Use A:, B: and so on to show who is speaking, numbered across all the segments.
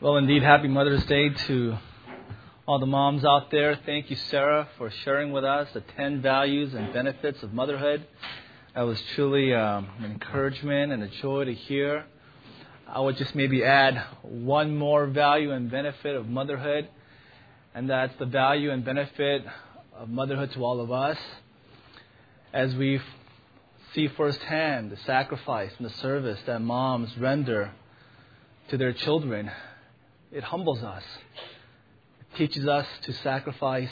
A: Well, indeed, happy Mother's Day to all the moms out there. Thank you, Sarah, for sharing with us the 10 values and benefits of motherhood. That was truly um, an encouragement and a joy to hear. I would just maybe add one more value and benefit of motherhood, and that's the value and benefit of motherhood to all of us as we see firsthand the sacrifice and the service that moms render to their children it humbles us. It teaches us to sacrifice,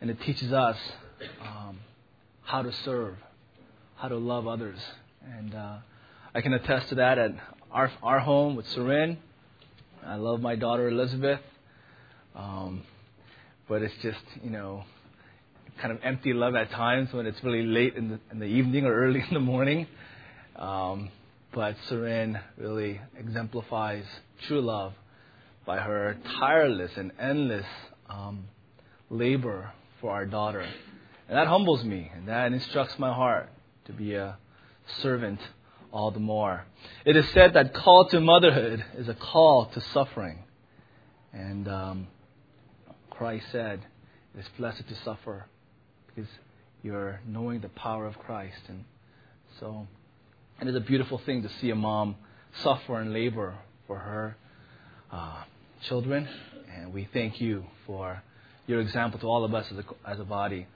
A: and it teaches us um, how to serve, how to love others. And uh, I can attest to that at our, our home with Seren. I love my daughter Elizabeth. Um, but it's just, you know, kind of empty love at times when it's really late in the, in the evening or early in the morning. Um, but Seren really exemplifies true love by her tireless and endless um, labor for our daughter. And that humbles me, and that instructs my heart to be a servant all the more. It is said that call to motherhood is a call to suffering. And um, Christ said, it is blessed to suffer because you're knowing the power of Christ. And so it is a beautiful thing to see a mom suffer and labor for her uh, children, and we thank you for your example to all of us as a, as a body.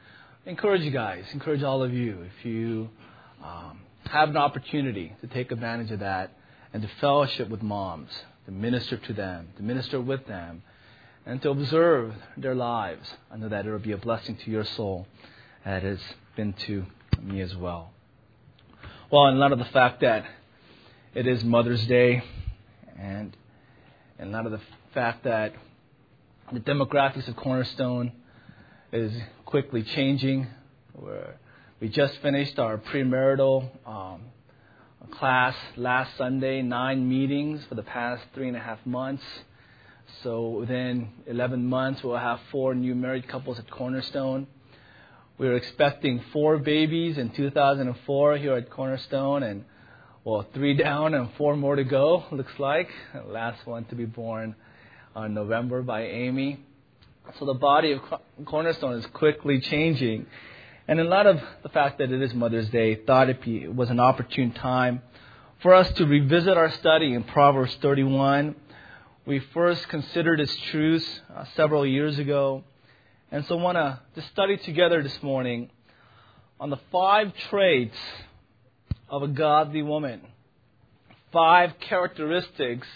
A: encourage you guys, encourage all of you, if you um, have an opportunity to take advantage of that and to fellowship with moms, to minister to them, to minister with them, and to observe their lives. I know that it will be a blessing to your soul, as it has been to me as well. Well, in light of the fact that it is Mother's Day, and in light of the fact that the demographics of Cornerstone is quickly changing. We're, we just finished our premarital um, class last Sunday, nine meetings for the past three and a half months. So within 11 months, we'll have four new married couples at Cornerstone. We were expecting four babies in 2004 here at Cornerstone, and well, three down and four more to go, looks like. last one to be born on November by Amy. So the body of Cornerstone is quickly changing. And in light of the fact that it is Mother's Day, thought it was an opportune time for us to revisit our study in Proverbs 31. We first considered its truths uh, several years ago. And so I want to study together this morning on the five traits of a godly woman. Five characteristics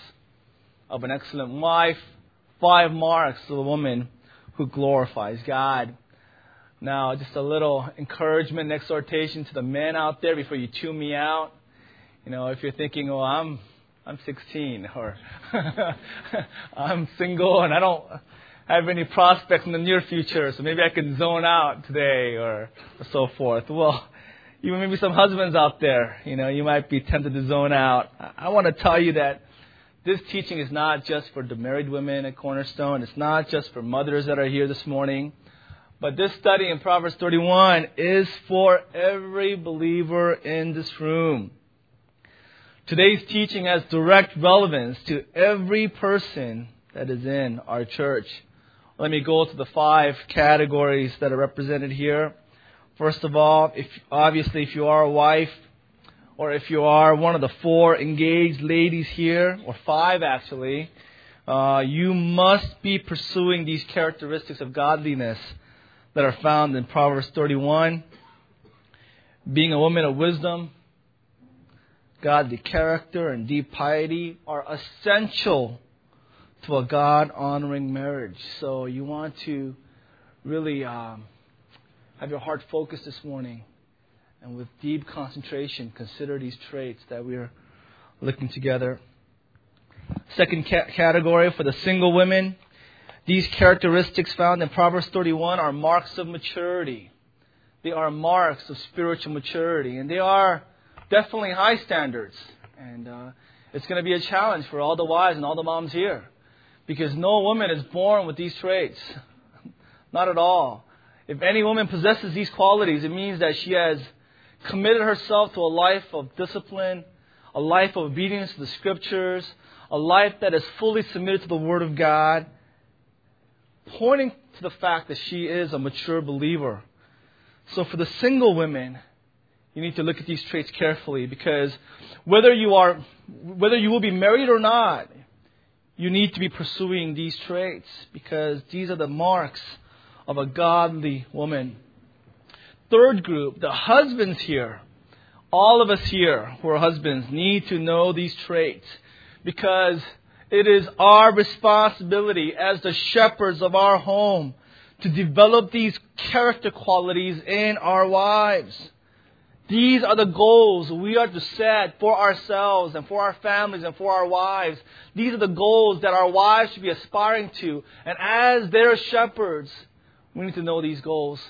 A: of an excellent wife, five marks of a woman who glorifies God. Now, just a little encouragement and exhortation to the men out there before you tune me out. You know, if you're thinking, oh, I'm I'm 16 or I'm single and I don't have any prospects in the near future, so maybe I can zone out today or, or so forth. Well, even maybe some husbands out there, you know, you might be tempted to zone out. I want to tell you that this teaching is not just for the married women at Cornerstone. It's not just for mothers that are here this morning. But this study in Proverbs 31 is for every believer in this room. Today's teaching has direct relevance to every person that is in our church. Let me go to the five categories that are represented here. First of all, if, obviously, if you are a wife, or if you are one of the four engaged ladies here, or five actually, uh, you must be pursuing these characteristics of godliness that are found in Proverbs 31. Being a woman of wisdom, godly character, and deep piety are essential to a God honoring marriage. So you want to really um, have your heart focused this morning and with deep concentration, consider these traits that we are looking together. Second ca- category for the single women. These characteristics found in Proverbs 31 are marks of maturity. They are marks of spiritual maturity, and they are definitely high standards. And uh, it's going to be a challenge for all the wives and all the moms here, because no woman is born with these traits. Not at all. If any woman possesses these qualities, it means that she has committed herself to a life of discipline, a life of obedience to the scriptures, a life that is fully submitted to the Word of God, pointing to the fact that she is a mature believer. So for the single women, you need to look at these traits carefully because whether you are, whether you will be married or not, you need to be pursuing these traits because these are the marks of a godly woman. Third group, the husbands here. All of us here who are husbands need to know these traits because it is our responsibility as the shepherds of our home to develop these character qualities in our wives. These are the goals we are to set for ourselves and for our families and for our wives. These are the goals that our wives should be aspiring to. And as their shepherds, we need to know these goals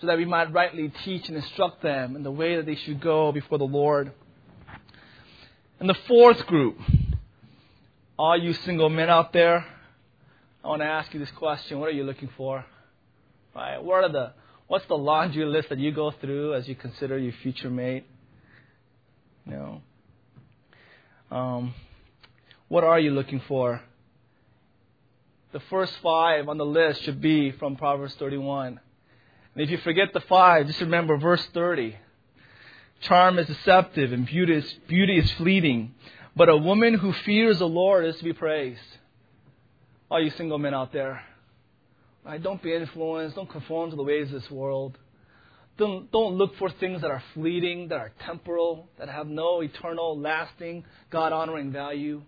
A: so that we might rightly teach and instruct them in the way that they should go before the Lord. And the fourth group, all you single men out there, I want to ask you this question. What are you looking for? Right? What are the what's the laundry list that you go through as you consider your future mate? You know. Um, what are you looking for? The first five on the list should be from Proverbs 31. And if you forget the five, just remember verse 30. Charm is deceptive and beauty is, beauty is fleeting, but a woman who fears the Lord is to be praised. All you single men out there, right? Don't be influenced. Don't conform to the ways of this world. Don't, don't look for things that are fleeting, that are temporal, that have no eternal, lasting, God honoring value.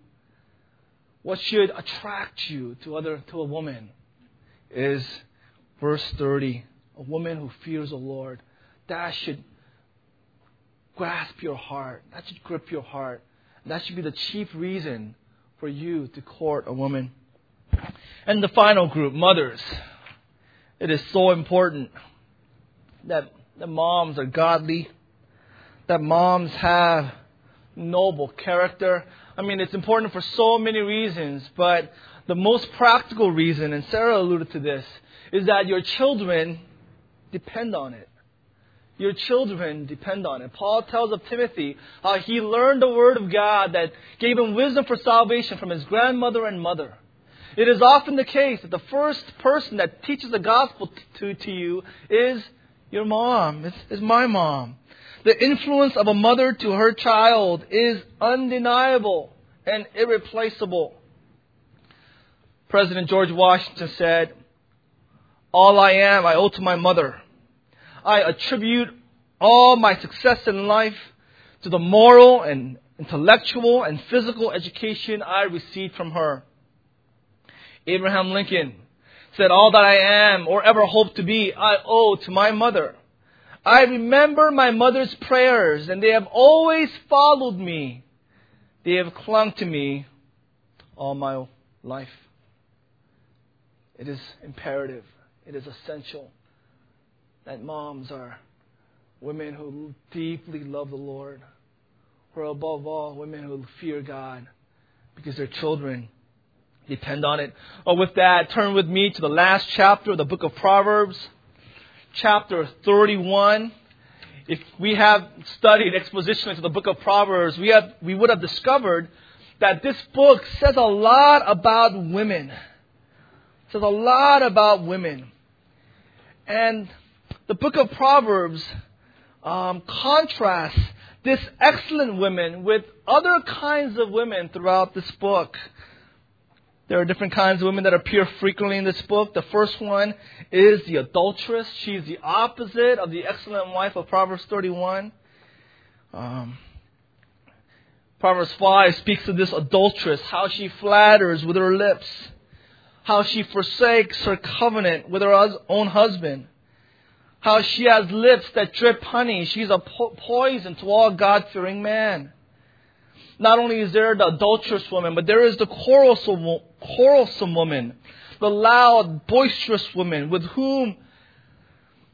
A: What should attract you to other to a woman is verse 30 a woman who fears the Lord. That should grasp your heart. That should grip your heart. That should be the chief reason for you to court a woman. And the final group, mothers. It is so important that the moms are godly, that moms have noble character. I mean, it's important for so many reasons, but the most practical reason, and Sarah alluded to this, is that your children depend on it. Your children depend on it. Paul tells of Timothy how he learned the word of God that gave him wisdom for salvation from his grandmother and mother. It is often the case that the first person that teaches the gospel to, to you is your mom, is, is my mom. The influence of a mother to her child is undeniable and irreplaceable. President George Washington said, all I am, I owe to my mother. I attribute all my success in life to the moral and intellectual and physical education I received from her. Abraham Lincoln said, All that I am or ever hope to be, I owe to my mother. I remember my mother's prayers, and they have always followed me. They have clung to me all my life. It is imperative it is essential that moms are women who deeply love the Lord, are above all women who fear God because their children depend on it. Oh, with that, turn with me to the last chapter of the book of Proverbs, chapter 31. If we have studied expositionally to the book of Proverbs, we, have, we would have discovered that this book says a lot about women. It says a lot about women. And the book of Proverbs um, contrasts this excellent woman with other kinds of women throughout this book. There are different kinds of women that appear frequently in this book. The first one is the adulteress. She's the opposite of the excellent wife of Proverbs 31. Um, Proverbs 5 speaks of this adulteress, how she flatters with her lips how she forsakes her covenant with her own husband, how she has lips that drip honey. She's a po- poison to all God fearing man. Not only is there the adulterous woman, but there is the quarrelsome, quarrelsome woman, the loud, boisterous woman with whom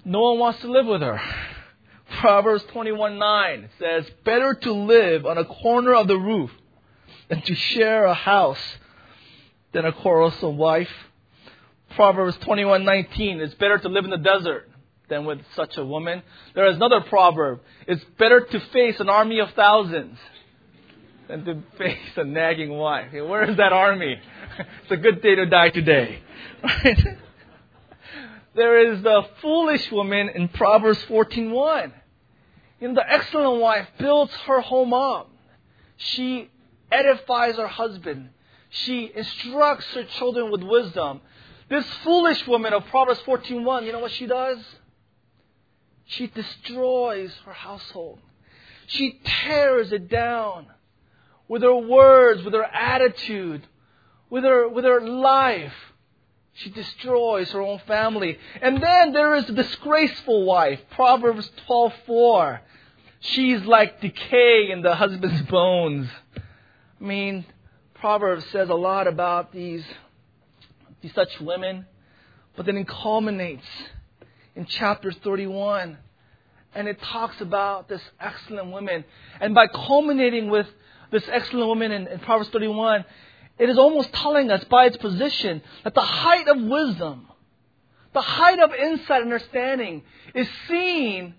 A: no one wants to live with her. Proverbs 21 9 says, Better to live on a corner of the roof than to share a house than a quarrelsome wife. Proverbs 21:19 It's better to live in the desert than with such a woman. There is another proverb. It's better to face an army of thousands than to face a nagging wife. Where is that army? It's a good day to die today. There is the foolish woman in Proverbs 14:1. You know, the excellent wife builds her home up. She edifies her husband. She instructs her children with wisdom. This foolish woman of Proverbs 14:1, you know what she does? She destroys her household. She tears it down with her words, with her attitude, with her, with her life. She destroys her own family. And then there is the disgraceful wife, Proverbs 12:4. She's like decay in the husband's bones. I mean, Proverbs says a lot about these, these such women, but then it culminates in chapter 31. And it talks about this excellent woman. And by culminating with this excellent woman in, in Proverbs 31, it is almost telling us by its position that the height of wisdom, the height of insight and understanding is seen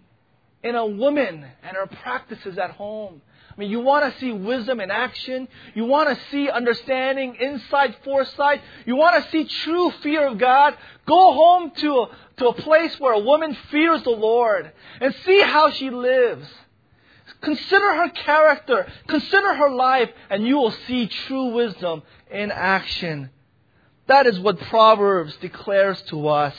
A: in a woman and her practices at home. I mean, you want to see wisdom in action. You want to see understanding, insight, foresight. You want to see true fear of God. Go home to a, to a place where a woman fears the Lord and see how she lives. Consider her character. Consider her life and you will see true wisdom in action. That is what Proverbs declares to us.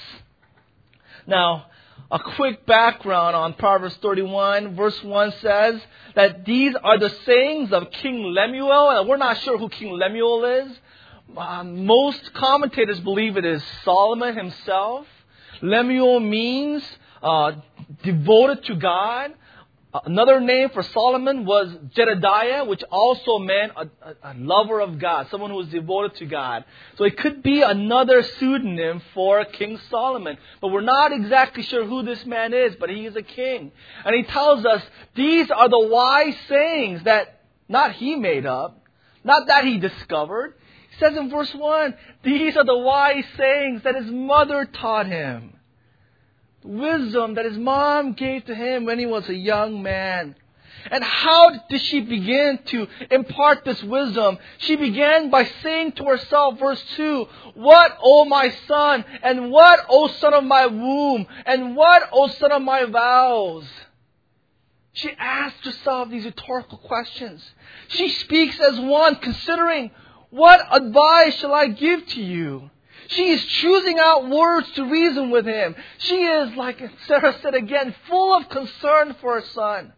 A: Now, a quick background on Proverbs 31, verse 1 says that these are the sayings of King Lemuel. And we're not sure who King Lemuel is. Uh, most commentators believe it is Solomon himself. Lemuel means uh, devoted to God. Another name for Solomon was Jedediah, which also meant a, a, a, lover of God, someone who was devoted to God. So it could be another pseudonym for King Solomon. But we're not exactly sure who this man is, but he is a king. And he tells us these are the wise sayings that not he made up, not that he discovered. He says in verse 1, these are the wise sayings that his mother taught him wisdom that his mom gave to him when he was a young man. And how did she begin to impart this wisdom? She began by saying to herself, verse 2, What, O my son, and what, O son of my womb, and what, O son of my vows? She asked herself these rhetorical questions. She speaks as one considering, What advice shall I give to you? She is choosing out words to reason with him. She is, like Sarah said again, full of concern for her son.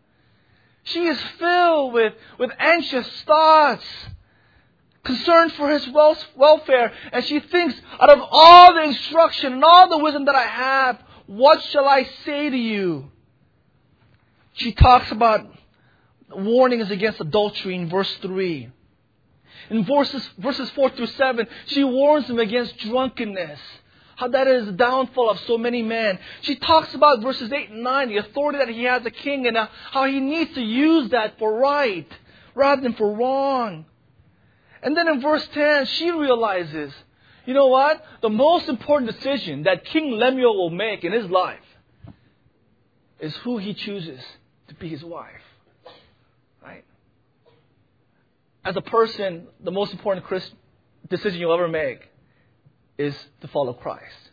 A: She is filled with, with anxious thoughts, concern for his welfare, and she thinks, out of all the instruction and all the wisdom that I have, what shall I say to you? She talks about warnings against adultery in verse 3. In verses, verses 4 through 7, she warns him against drunkenness. How that is the downfall of so many men. She talks about verses 8 and 9, the authority that he has as a king, and uh, how he needs to use that for right rather than for wrong. And then in verse 10, she realizes, you know what? The most important decision that King Lemuel will make in his life is who he chooses to be his wife as a person, the most important decision you'll ever make is to follow Christ.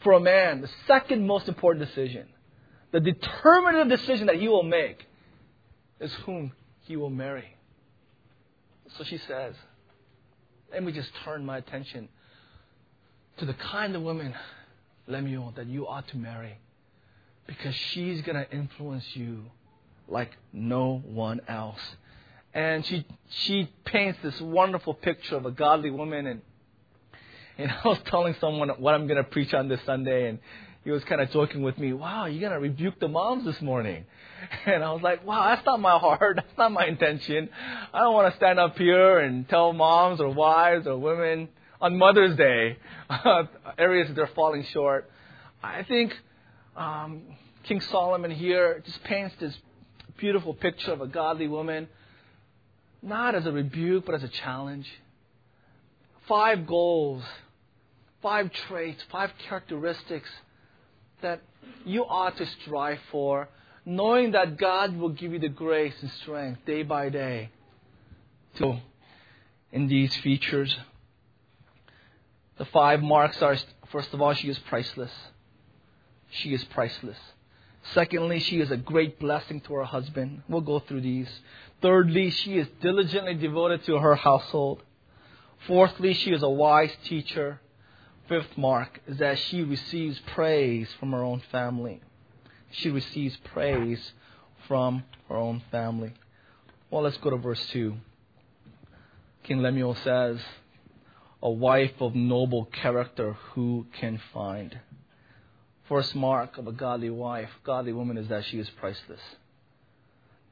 A: For a man, the second most important decision, the determinative decision that he will make, is whom he will marry. So she says, let me just turn my attention to the kind of woman, Lemuel, that you ought to marry. Because she's going to influence you like no one else and she she paints this wonderful picture of a godly woman and and I was telling someone what I'm going to preach on this Sunday and he was kind of joking with me, "Wow, you're going to rebuke the moms this morning." And I was like, "Wow, that's not my heart. That's not my intention. I don't want to stand up here and tell moms or wives or women on Mother's Day areas that they're falling short." I think um, King Solomon here just paints this beautiful picture of a godly woman not as a rebuke, but as a challenge. Five goals, five traits, five characteristics that you ought to strive for, knowing that God will give you the grace and strength day by day to in these features. The five marks are first of all, she is priceless. She is priceless. Secondly, she is a great blessing to her husband. We'll go through these. Thirdly, she is diligently devoted to her household. Fourthly, she is a wise teacher. Fifth mark is that she receives praise from her own family. She receives praise from her own family. Well, let's go to verse 2. King Lemuel says, A wife of noble character who can find? First mark of a godly wife, godly woman, is that she is priceless.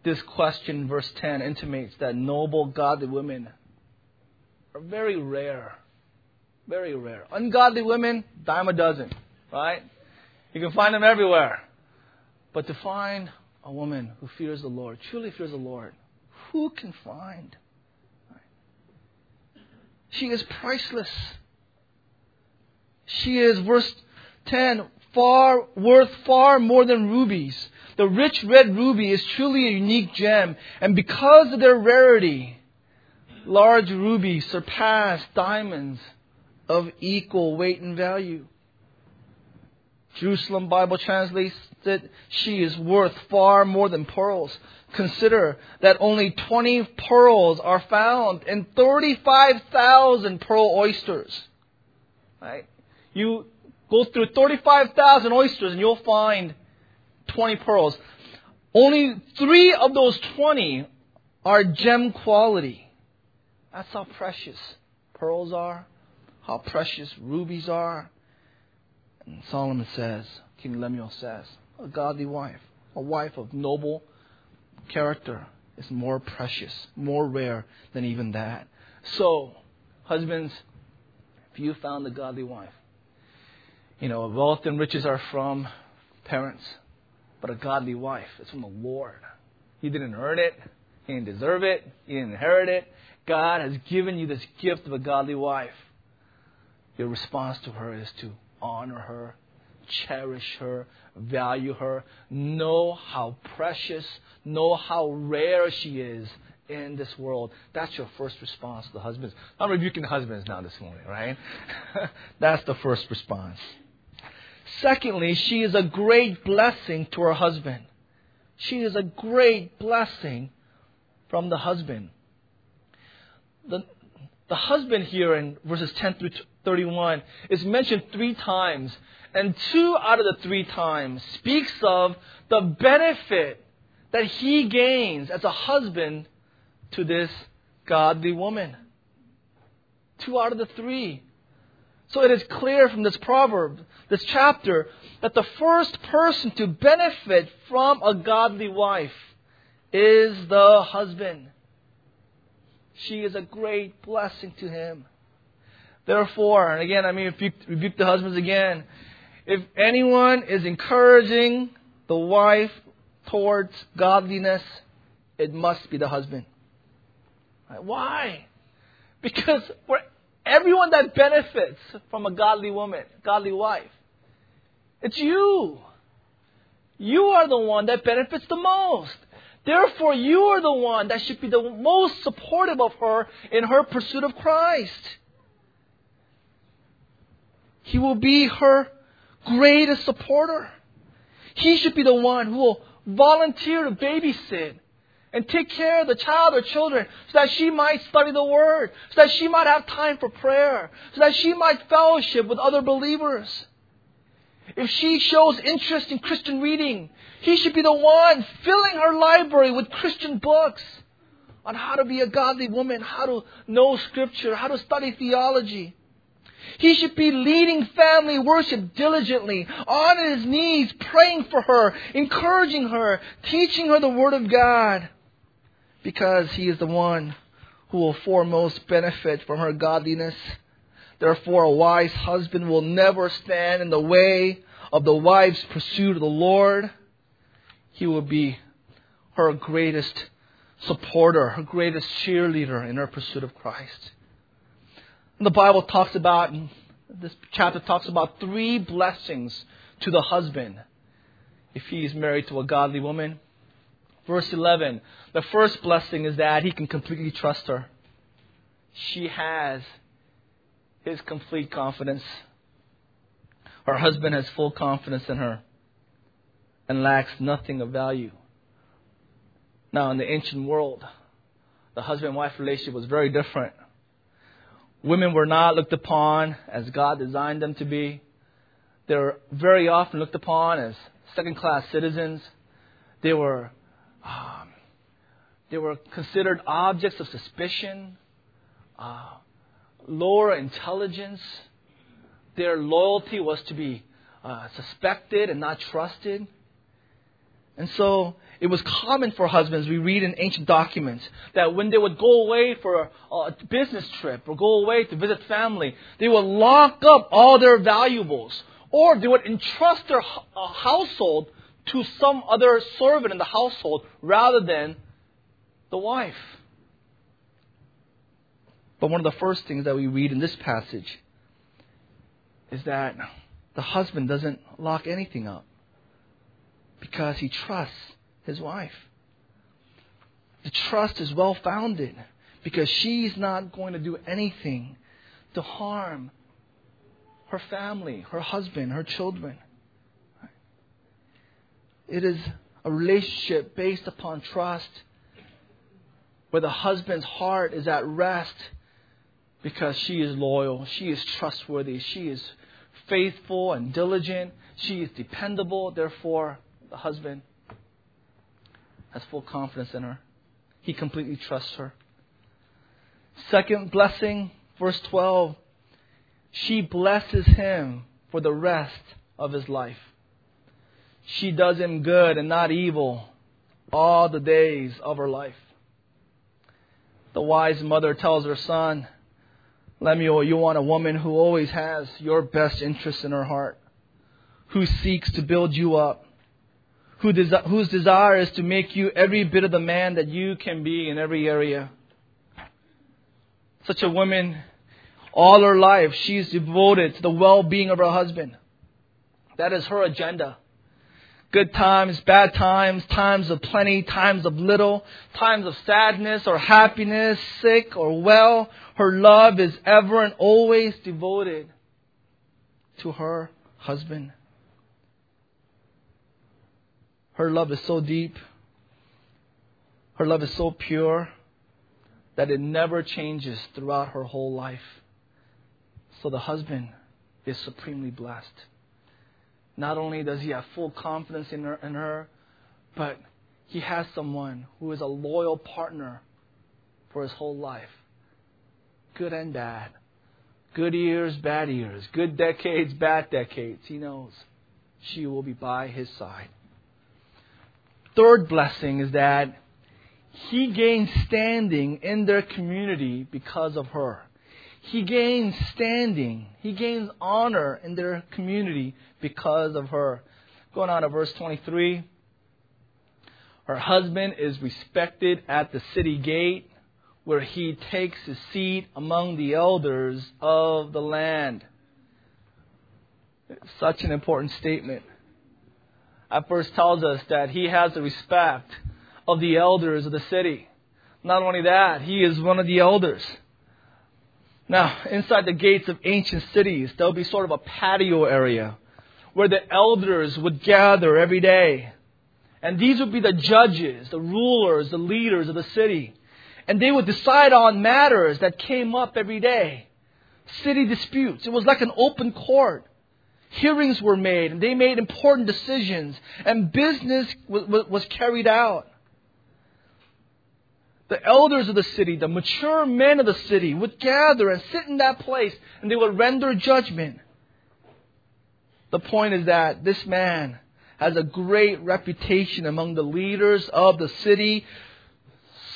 A: This question, verse 10, intimates that noble, godly women are very rare. Very rare. Ungodly women, dime a dozen, right? You can find them everywhere. But to find a woman who fears the Lord, truly fears the Lord, who can find? She is priceless. She is, verse 10, far worth far more than rubies. The rich red ruby is truly a unique gem, and because of their rarity, large rubies surpass diamonds of equal weight and value. Jerusalem Bible translates that she is worth far more than pearls. Consider that only 20 pearls are found in 35,000 pearl oysters. Right? You go through 35,000 oysters and you'll find 20 pearls. Only three of those 20 are gem quality. That's how precious pearls are, how precious rubies are. And Solomon says, King Lemuel says, a godly wife, a wife of noble character is more precious, more rare than even that. So, husbands, if you found a godly wife, you know, wealth and riches are from parents, but a godly wife is from the Lord. He didn't earn it, he didn't deserve it, he didn't inherit it. God has given you this gift of a godly wife. Your response to her is to honor her, cherish her, value her, know how precious, know how rare she is in this world. That's your first response to the husbands. I'm rebuking the husbands now this morning, right? That's the first response. Secondly, she is a great blessing to her husband. She is a great blessing from the husband. The, the husband here in verses 10 through 31 is mentioned three times, and two out of the three times speaks of the benefit that he gains as a husband to this godly woman. Two out of the three. So it is clear from this proverb, this chapter, that the first person to benefit from a godly wife is the husband. She is a great blessing to him. Therefore, and again, I mean, you rebuke the husbands again, if anyone is encouraging the wife towards godliness, it must be the husband. Why? Because for everyone that benefits from a godly woman, godly wife, it's you. You are the one that benefits the most. Therefore, you are the one that should be the most supportive of her in her pursuit of Christ. He will be her greatest supporter. He should be the one who will volunteer to babysit and take care of the child or children so that she might study the Word, so that she might have time for prayer, so that she might fellowship with other believers. If she shows interest in Christian reading, he should be the one filling her library with Christian books on how to be a godly woman, how to know Scripture, how to study theology. He should be leading family worship diligently, on his knees, praying for her, encouraging her, teaching her the Word of God, because he is the one who will foremost benefit from her godliness. Therefore, a wise husband will never stand in the way of the wife's pursuit of the Lord. He will be her greatest supporter, her greatest cheerleader in her pursuit of Christ. And the Bible talks about, this chapter talks about three blessings to the husband if he is married to a godly woman. Verse 11, the first blessing is that he can completely trust her. she has his complete confidence. Her husband has full confidence in her and lacks nothing of value. Now, in the ancient world, the husband wife relationship was very different. Women were not looked upon as God designed them to be. They were very often looked upon as second class citizens. They were, um, they were considered objects of suspicion, uh, lower intelligence. Their loyalty was to be uh, suspected and not trusted. And so it was common for husbands, we read in ancient documents, that when they would go away for a, business trip or go away to visit family, they would lock up all their valuables or they would entrust their uh, household to some other servant in the household rather than the wife. But one of the first things that we read in this passage is that the husband doesn't lock anything up because he trusts his wife. The trust is well founded because she's not going to do anything to harm her family, her husband, her children. It is a relationship based upon trust where the husband's heart is at rest because she is loyal, she is trustworthy, she is faithful and diligent, she is dependable. Therefore, the husband has full confidence in her. He completely trusts her. Second blessing, verse 12 she blesses him for the rest of his life. She does him good and not evil all the days of her life. The wise mother tells her son, Lemuel, you want a woman who always has your best interest in her heart, who seeks to build you up, who desi- whose desire is to make you every bit of the man that you can be in every area. Such a woman all her life, she's devoted to the well being of her husband. That is her agenda. Good times, bad times, times of plenty, times of little, times of sadness or happiness, sick or well. Her love is ever and always devoted to her husband. Her love is so deep. Her love is so pure that it never changes throughout her whole life. So the husband is supremely blessed. Not only does he have full confidence in her, in her, but he has someone who is a loyal partner for his whole life. Good and bad. Good years, bad years. Good decades, bad decades. He knows she will be by his side. Third blessing is that he gains standing in their community because of her he gains standing. He gains honor in their community because of her. Going on to verse 23. Her husband is respected at the city gate where he takes his seat among the elders of the land. Such an important statement. At first tells us that he has the respect of the elders of the city. Not only that, he is one of the elders. Now, inside the gates of ancient cities, there would be sort of a patio area where the elders would gather every day. And these would be the judges, the rulers, the leaders of the city. And they would decide on matters that came up every day. City disputes. It was like an open court. Hearings were made, and they made important decisions, and business was carried out the elders of the city, the mature men of the city would gather and sit in that place and they would render judgment. The point is that this man has a great reputation among the leaders of the city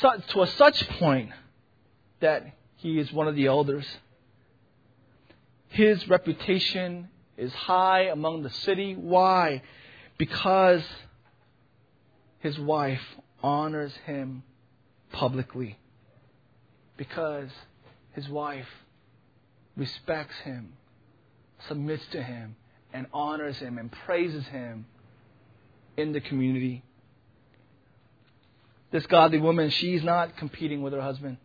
A: to a such point that he is one of the elders. His reputation is high among the city. Why? Because his wife honors him publicly because his wife respects him, submits to him, and honors him and praises him in the community. This godly woman, she's not competing with her husband.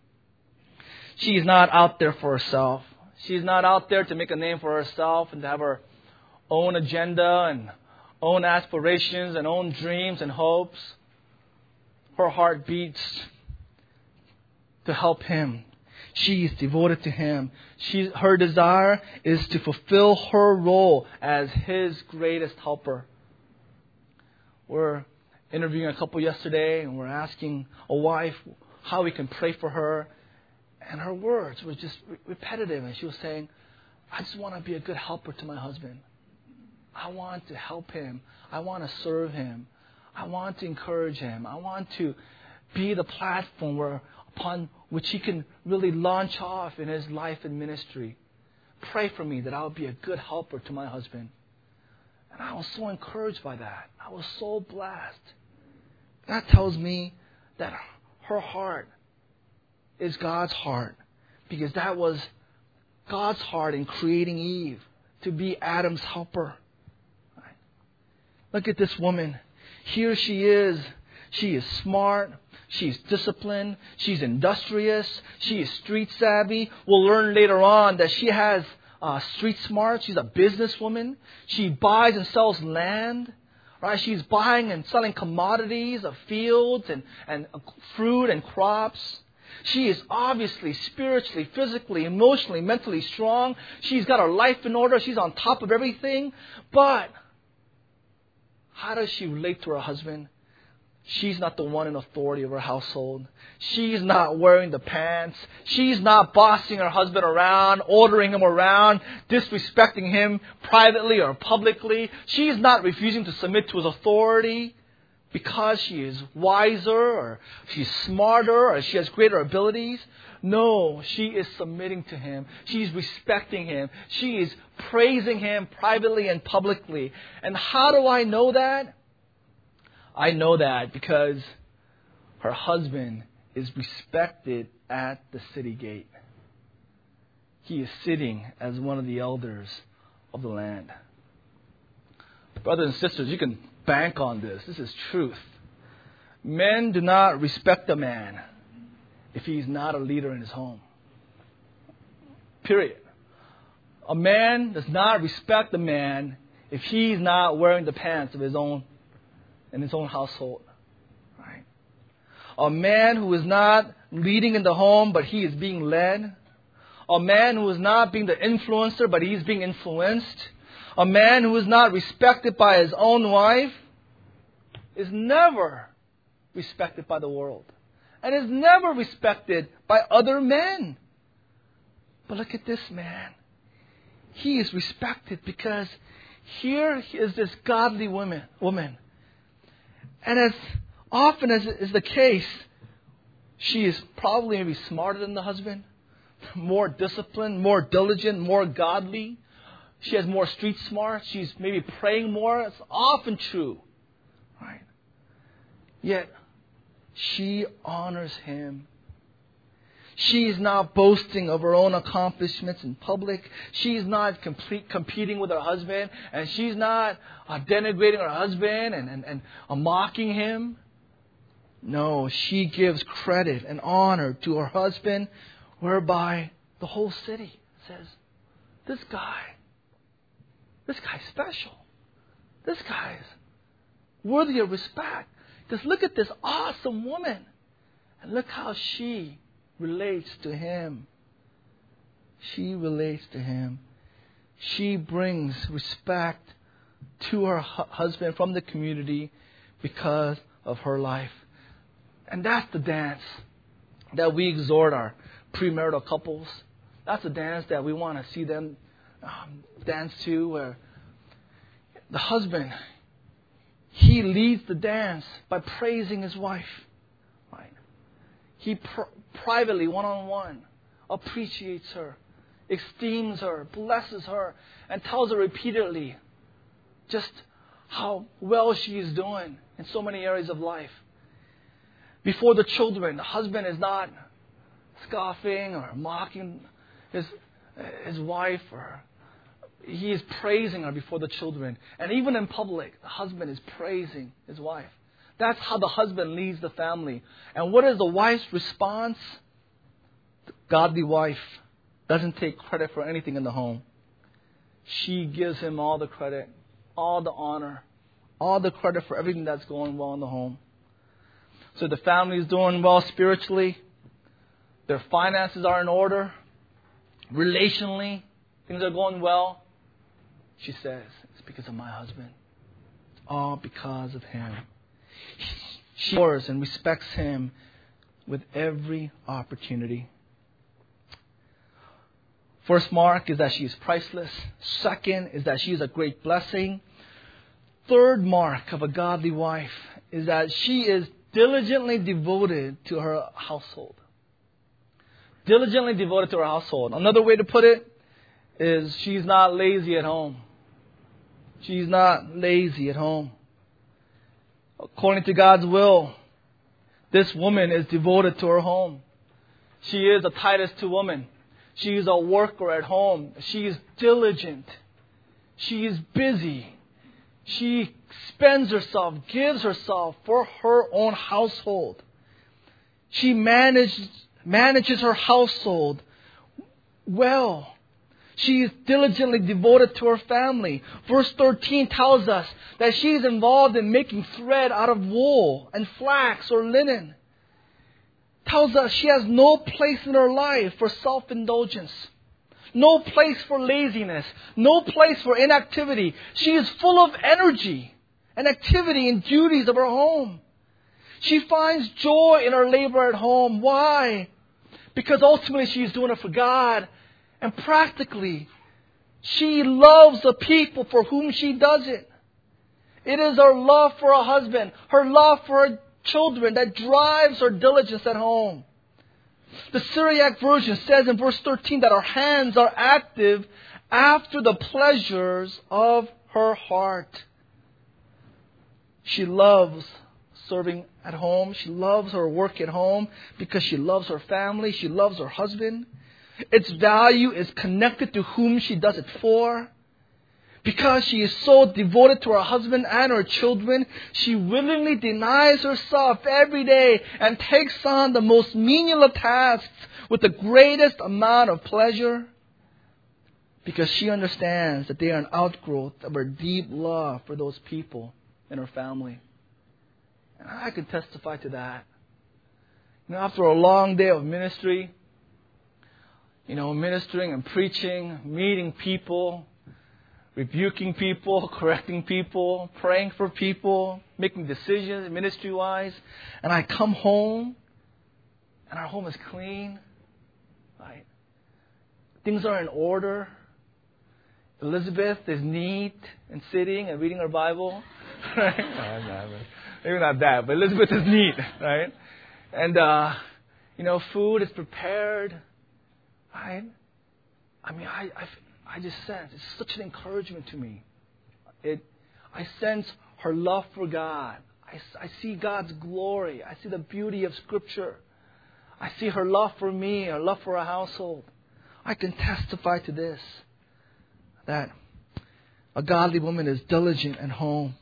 A: She's not out there for herself. She's not out there to make a name for herself and to have her own agenda and own aspirations and own dreams and hopes. Her heart beats to help him. She is devoted to him. She, her desire is to fulfill her role as his greatest helper. We're interviewing a couple yesterday and we're asking a wife how we can pray for her. And her words were just repetitive. And she was saying, I just want to be a good helper to my husband. I want to help him. I want to serve him. I want to encourage him. I want to be the platform where, upon which he can really launch off in his life and ministry. Pray for me that I'll be a good helper to my husband. And I was so encouraged by that. I was so blessed. That tells me that her heart is God's heart because that was God's heart in creating Eve to be Adam's helper. Look at this woman. Here she is. She is smart. She's disciplined. She's industrious. She is street savvy. We'll learn later on that she has uh, street smart. She's a businesswoman. She buys and sells land. Right? She's buying and selling commodities of fields and, and fruit and crops. She is obviously spiritually, physically, emotionally, mentally strong. She's got her life in order. She's on top of everything. But how does she relate to her husband? She's not the one in authority of her household. She's not wearing the pants. She's not bossing her husband around, ordering him around, disrespecting him privately or publicly. She's not refusing to submit to his authority because she is wiser or she's smarter or she has greater abilities. No, she is submitting to him. She's respecting him. She is praising him privately and publicly. And how do I know that? I know that because her husband is respected at the city gate. He is sitting as one of the elders of the land. Brothers and sisters, you can bank on this. This is truth. Men do not respect a man if he's not a leader in his home. Period. A man does not respect a man if he's not wearing the pants of his own in his own household. Right? A man who is not leading in the home, but he is being led. A man who is not being the influencer, but he's being influenced. A man who is not respected by his own wife is never respected by the world and is never respected by other men. But look at this man. He is respected because here is this godly woman, woman. And as often as is the case, she is probably maybe smarter than the husband, more disciplined, more diligent, more godly. She has more street smart. She's maybe praying more. It's often true. Right? Yet, she honors him. She's not boasting of her own accomplishments in public. She's not complete, competing with her husband. And she's not uh, denigrating her husband and, and, and uh, mocking him. No, she gives credit and honor to her husband, whereby the whole city says, This guy this guy's special. This guy's worthy of respect. Just look at this awesome woman. And look how she relates to him. She relates to him. She brings respect to her husband from the community because of her life. And that's the dance that we exhort our premarital couples. That's the dance that we want to see them um, dance to where the husband he leads the dance by praising his wife. Right? He pr- privately, one on one, appreciates her, esteems her, blesses her, and tells her repeatedly just how well she is doing in so many areas of life. Before the children, the husband is not scoffing or mocking his, his wife or he is praising her before the children. And even in public, the husband is praising his wife. That's how the husband leads the family. And what is the wife's response? godly wife doesn't take credit for anything in the home. She gives him all the credit, all the honor, all the credit for everything that's going well in the home. So the family is doing well spiritually. Their finances are in order. Relationally, things are going well. She says, It's because of my husband. It's all because of him. She honors and respects him with every opportunity. First mark is that she is priceless. Second is that she is a great blessing. Third mark of a godly wife is that she is diligently devoted to her household. Diligently devoted to her household. Another way to put it is she's not lazy at home. She's not lazy at home. According to God's will, this woman is devoted to her home. She is a Titus 2 woman. She is a worker at home. She is diligent. She is busy. She spends herself, gives herself for her own household. She manages, manages her household well. She is diligently devoted to her family. Verse 13 tells us that she is involved in making thread out of wool and flax or linen. Tells us she has no place in her life for self indulgence, no place for laziness, no place for inactivity. She is full of energy and activity and duties of her home. She finds joy in her labor at home. Why? Because ultimately she is doing it for God and practically, she loves the people for whom she does it. It is her love for her husband, her love for her children that drives her diligence at home. The Syriac version says in verse 13 that her hands are active after the pleasures of her heart. She loves serving at home. She loves her work at home because she loves her family. She loves her husband. Its value is connected to whom she does it for. Because she is so devoted to her husband and her children, she willingly denies herself every day and takes on the most menial of tasks with the greatest amount of pleasure. Because she understands that they are an outgrowth of her deep love for those people in her family. And I can testify to that. You know, after a long day of ministry, you know, ministering and preaching, meeting people, rebuking people, correcting people, praying for people, making decisions ministry wise. And I come home and our home is clean. Right? Things are in order. Elizabeth is neat and sitting and reading her Bible. Right? no, maybe not that, but Elizabeth is neat, right? And uh, you know, food is prepared. Right? I mean, I, I, I just sense it's such an encouragement to me. It, I sense her love for God. I, I see God's glory. I see the beauty of Scripture. I see her love for me, her love for her household. I can testify to this that a godly woman is diligent at home.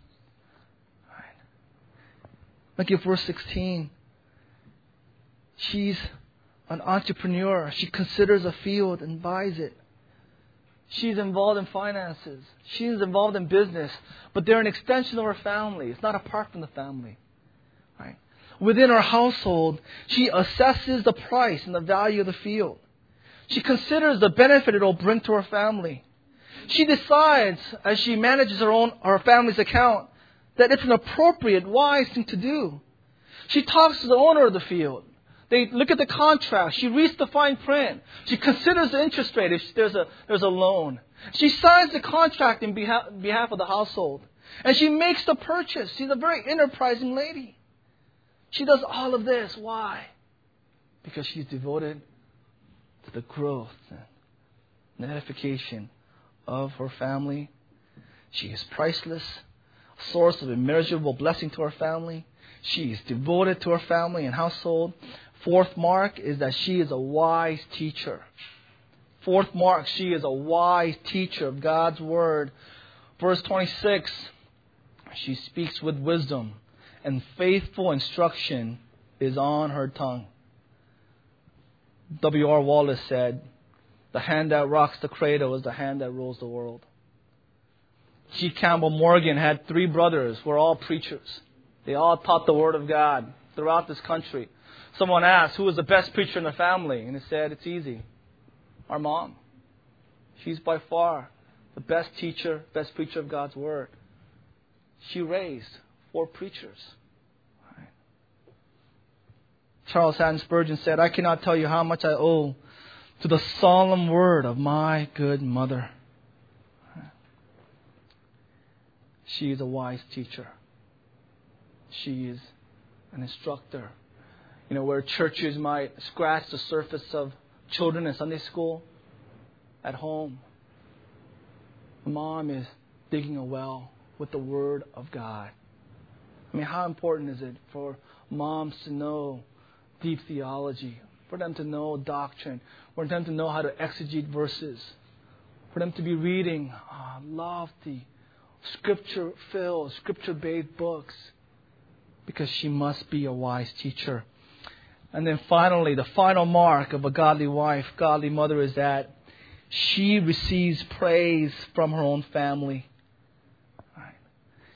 A: Look at verse 16. She's an entrepreneur. She considers a field and buys it. She's involved in finances. She's involved in business. But they're an extension of her family. It's not apart from the family. Right? Within her household, she assesses the price and the value of the field. She considers the benefit it will bring to her family. She decides, as she manages her own her family's account, that it's an appropriate, wise thing to do. She talks to the owner of the field. They look at the contract. She reads the fine print. She considers the interest rate if there's a, there's a loan. She signs the contract in behalf, behalf of the household. And she makes the purchase. She's a very enterprising lady. She does all of this. Why? Because she's devoted to the growth and edification of her family. She is priceless, a source of immeasurable blessing to her family. She is devoted to her family and household. Fourth mark is that she is a wise teacher. Fourth mark, she is a wise teacher of God's Word. Verse 26, she speaks with wisdom, and faithful instruction is on her tongue. W.R. Wallace said, The hand that rocks the cradle is the hand that rules the world. G. Campbell Morgan had three brothers were all preachers. They all taught the Word of God throughout this country. Someone asked, Who was the best preacher in the family? And he said, It's easy. Our mom. She's by far the best teacher, best preacher of God's Word. She raised four preachers. Charles Haddon Spurgeon said, I cannot tell you how much I owe to the solemn word of my good mother. She is a wise teacher. She is an instructor. You know, where churches might scratch the surface of children in Sunday school, at home, mom is digging a well with the Word of God. I mean, how important is it for moms to know deep theology, for them to know doctrine, for them to know how to exegete verses, for them to be reading uh, lofty, scripture filled, scripture based books, because she must be a wise teacher. And then finally, the final mark of a godly wife, godly mother, is that she receives praise from her own family.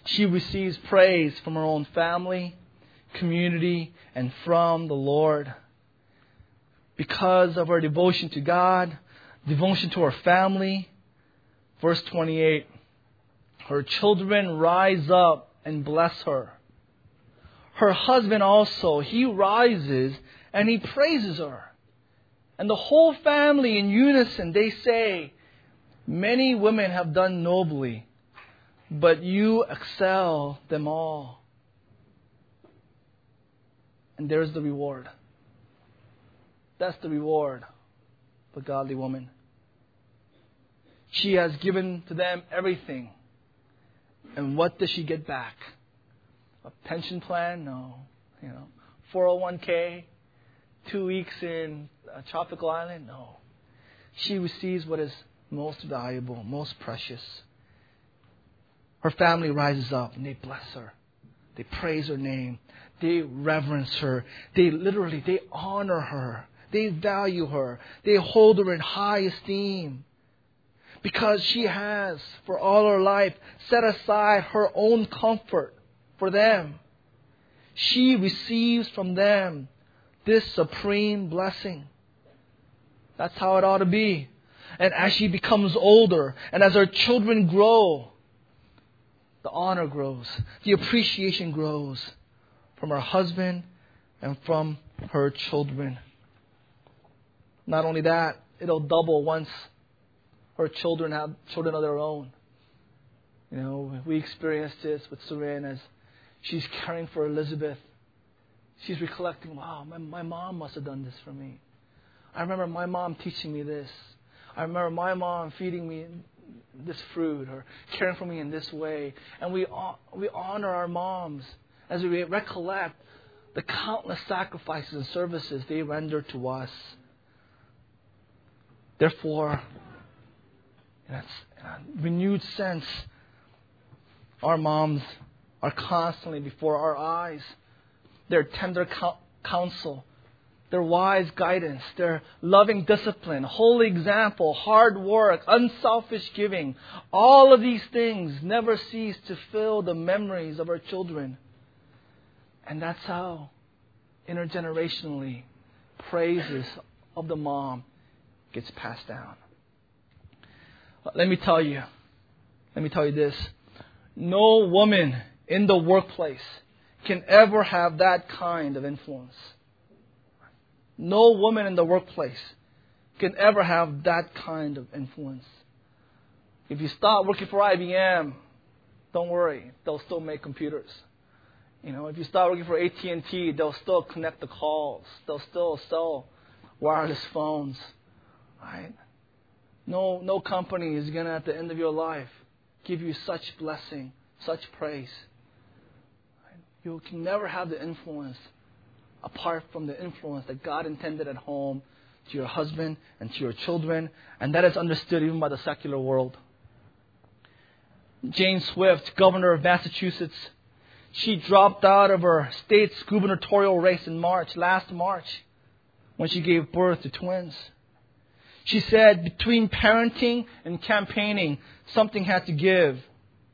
A: She receives praise from her own family, community, and from the Lord. Because of her devotion to God, devotion to her family. Verse 28 Her children rise up and bless her. Her husband also, he rises and he praises her. And the whole family in unison, they say, Many women have done nobly, but you excel them all. And there's the reward. That's the reward of godly woman. She has given to them everything. And what does she get back? A pension plan? No. You know, 401k? Two weeks in a tropical island? No. She receives what is most valuable, most precious. Her family rises up and they bless her. They praise her name. They reverence her. They literally, they honor her. They value her. They hold her in high esteem. Because she has, for all her life, set aside her own comfort for them. She receives from them this supreme blessing. That's how it ought to be. And as she becomes older and as her children grow, the honor grows, the appreciation grows from her husband and from her children. Not only that, it'll double once her children have children of their own. You know, we experienced this with Serene as she's caring for Elizabeth. She's recollecting, wow, my, my mom must have done this for me. I remember my mom teaching me this. I remember my mom feeding me this fruit or caring for me in this way. And we, uh, we honor our moms as we recollect the countless sacrifices and services they render to us. Therefore, in a renewed sense, our moms are constantly before our eyes. Their tender counsel their wise guidance, their loving discipline, holy example, hard work, unselfish giving, all of these things never cease to fill the memories of our children. And that's how intergenerationally praises of the mom gets passed down. Let me tell you, let me tell you this. No woman in the workplace can ever have that kind of influence. No woman in the workplace can ever have that kind of influence. If you start working for IBM, don't worry, they'll still make computers. You know, if you start working for AT&T, they'll still connect the calls. They'll still sell wireless phones. Right? No, no company is gonna at the end of your life give you such blessing, such praise. You can never have the influence apart from the influence that God intended at home to your husband and to your children, and that is understood even by the secular world. Jane Swift, governor of Massachusetts, she dropped out of her state's gubernatorial race in March, last March. when she gave birth to twins. She said between parenting and campaigning, something had to give.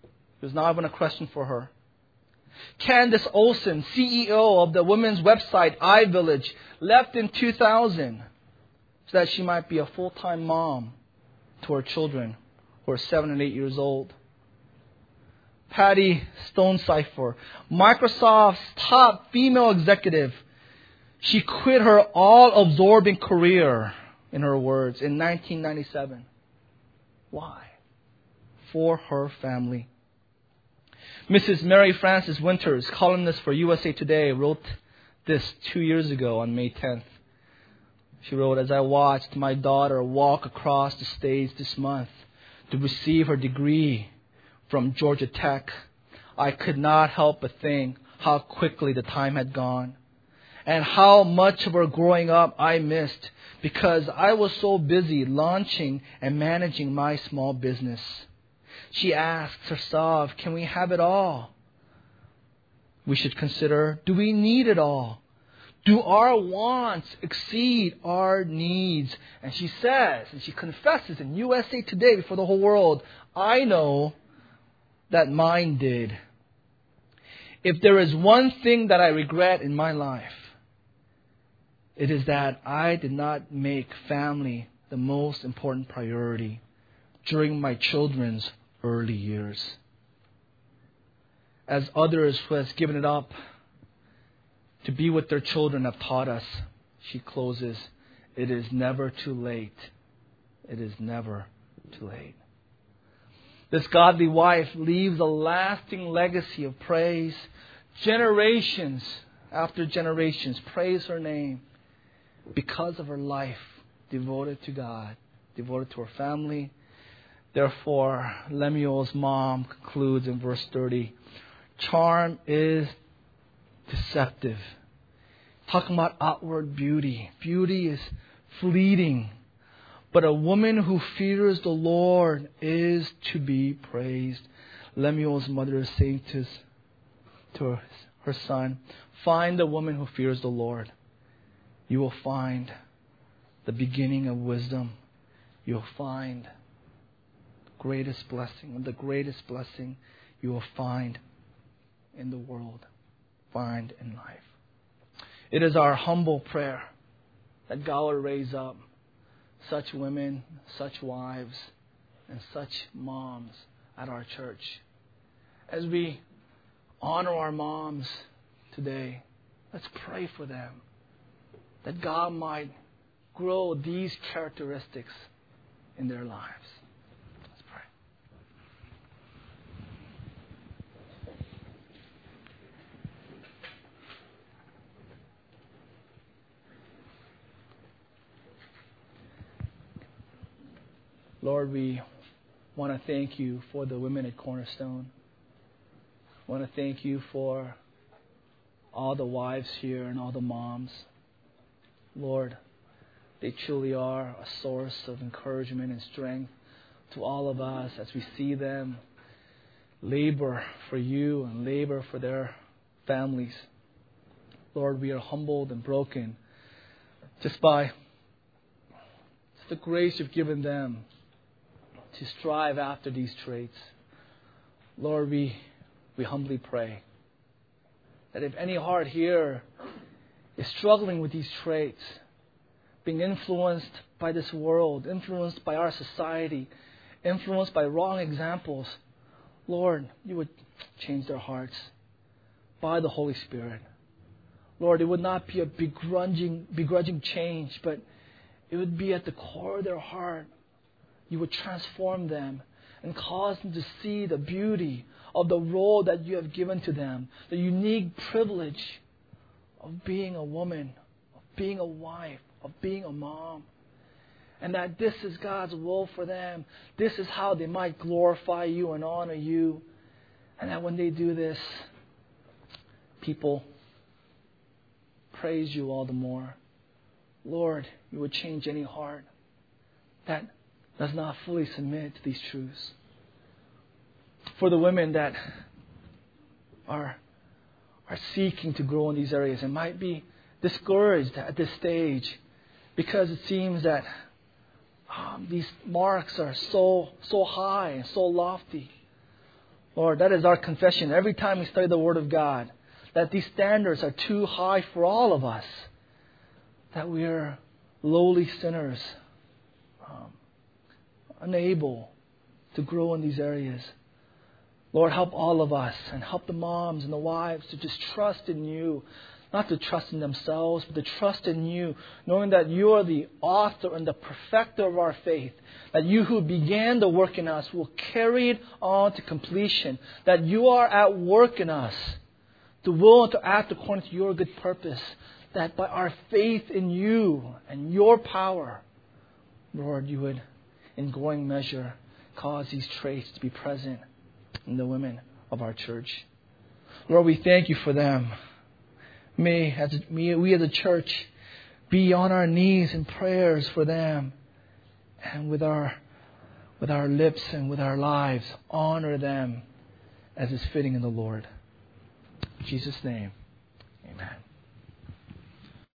A: It was not even a question for her. Candace Olson, CEO of the women's website iVillage, left in 2000 so that she might be a full time mom to her children who are seven and eight years old. Patty Stonesifer, Microsoft's top female executive, she quit her all absorbing career, in her words, in 1997. Why? For her family. Mrs. Mary Frances Winters, columnist for USA Today, wrote this two years ago on May 10th. She wrote, As I watched my daughter walk across the stage this month to receive her degree from Georgia Tech, I could not help but think how quickly the time had gone and how much of her growing up I missed because I was so busy launching and managing my small business. She asks herself, Can we have it all? We should consider do we need it all? Do our wants exceed our needs? And she says, and she confesses in USA Today before the whole world, I know that mine did. If there is one thing that I regret in my life, it is that I did not make family the most important priority during my children's early years. As others who has given it up to be with their children have taught us, she closes, it is never too late. It is never too late. This godly wife leaves a lasting legacy of praise. Generations after generations praise her name because of her life devoted to God, devoted to her family. Therefore, Lemuel's mom concludes in verse 30 charm is deceptive. Talking about outward beauty. Beauty is fleeting. But a woman who fears the Lord is to be praised. Lemuel's mother is saying to, to her, son, Find a woman who fears the Lord. You will find the beginning of wisdom. You'll find the greatest blessing, and the greatest blessing you will find in the world, find in life. It is our humble prayer that God will raise up such women, such wives, and such moms at our church. As we honor our moms today, let's pray for them that God might grow these characteristics in their lives. Let's pray. Lord, we want to thank you for the women at Cornerstone. Want to thank you for all the wives here and all the moms. Lord, they truly are a source of encouragement and strength to all of us as we see them labor for you and labor for their families. Lord, we are humbled and broken just by the grace you've given them to strive after these traits. Lord, we, we humbly pray that if any heart here is struggling with these traits, being influenced by this world, influenced by our society, influenced by wrong examples, Lord, you would change their hearts by the Holy Spirit. Lord, it would not be a begrudging, begrudging change, but it would be at the core of their heart. You would transform them and cause them to see the beauty of the role that you have given to them, the unique privilege of being a woman, of being a wife, of being a mom. And that this is God's will for them. This is how they might glorify you and honor you. And that when they do this, people praise you all the more. Lord, you would change any heart that does not fully submit to these truths. For the women that are are seeking to grow in these areas and might be discouraged at this stage because it seems that um, these marks are so so high and so lofty. Lord, that is our confession every time we study the Word of God. That these standards are too high for all of us. That we are lowly sinners, um, unable to grow in these areas. Lord, help all of us and help the moms and the wives to just trust in you not to trust in themselves, but to trust in you, knowing that you are the author and the perfecter of our faith, that you who began the work in us will carry it on to completion, that you are at work in us, to will and to act according to your good purpose, that by our faith in you and your power, Lord, you would, in growing measure, cause these traits to be present in the women of our church. Lord, we thank you for them may, as me, we as a church, be on our knees in prayers for them, and with our with our lips and with our lives honor them as is fitting in the Lord. In Jesus' name.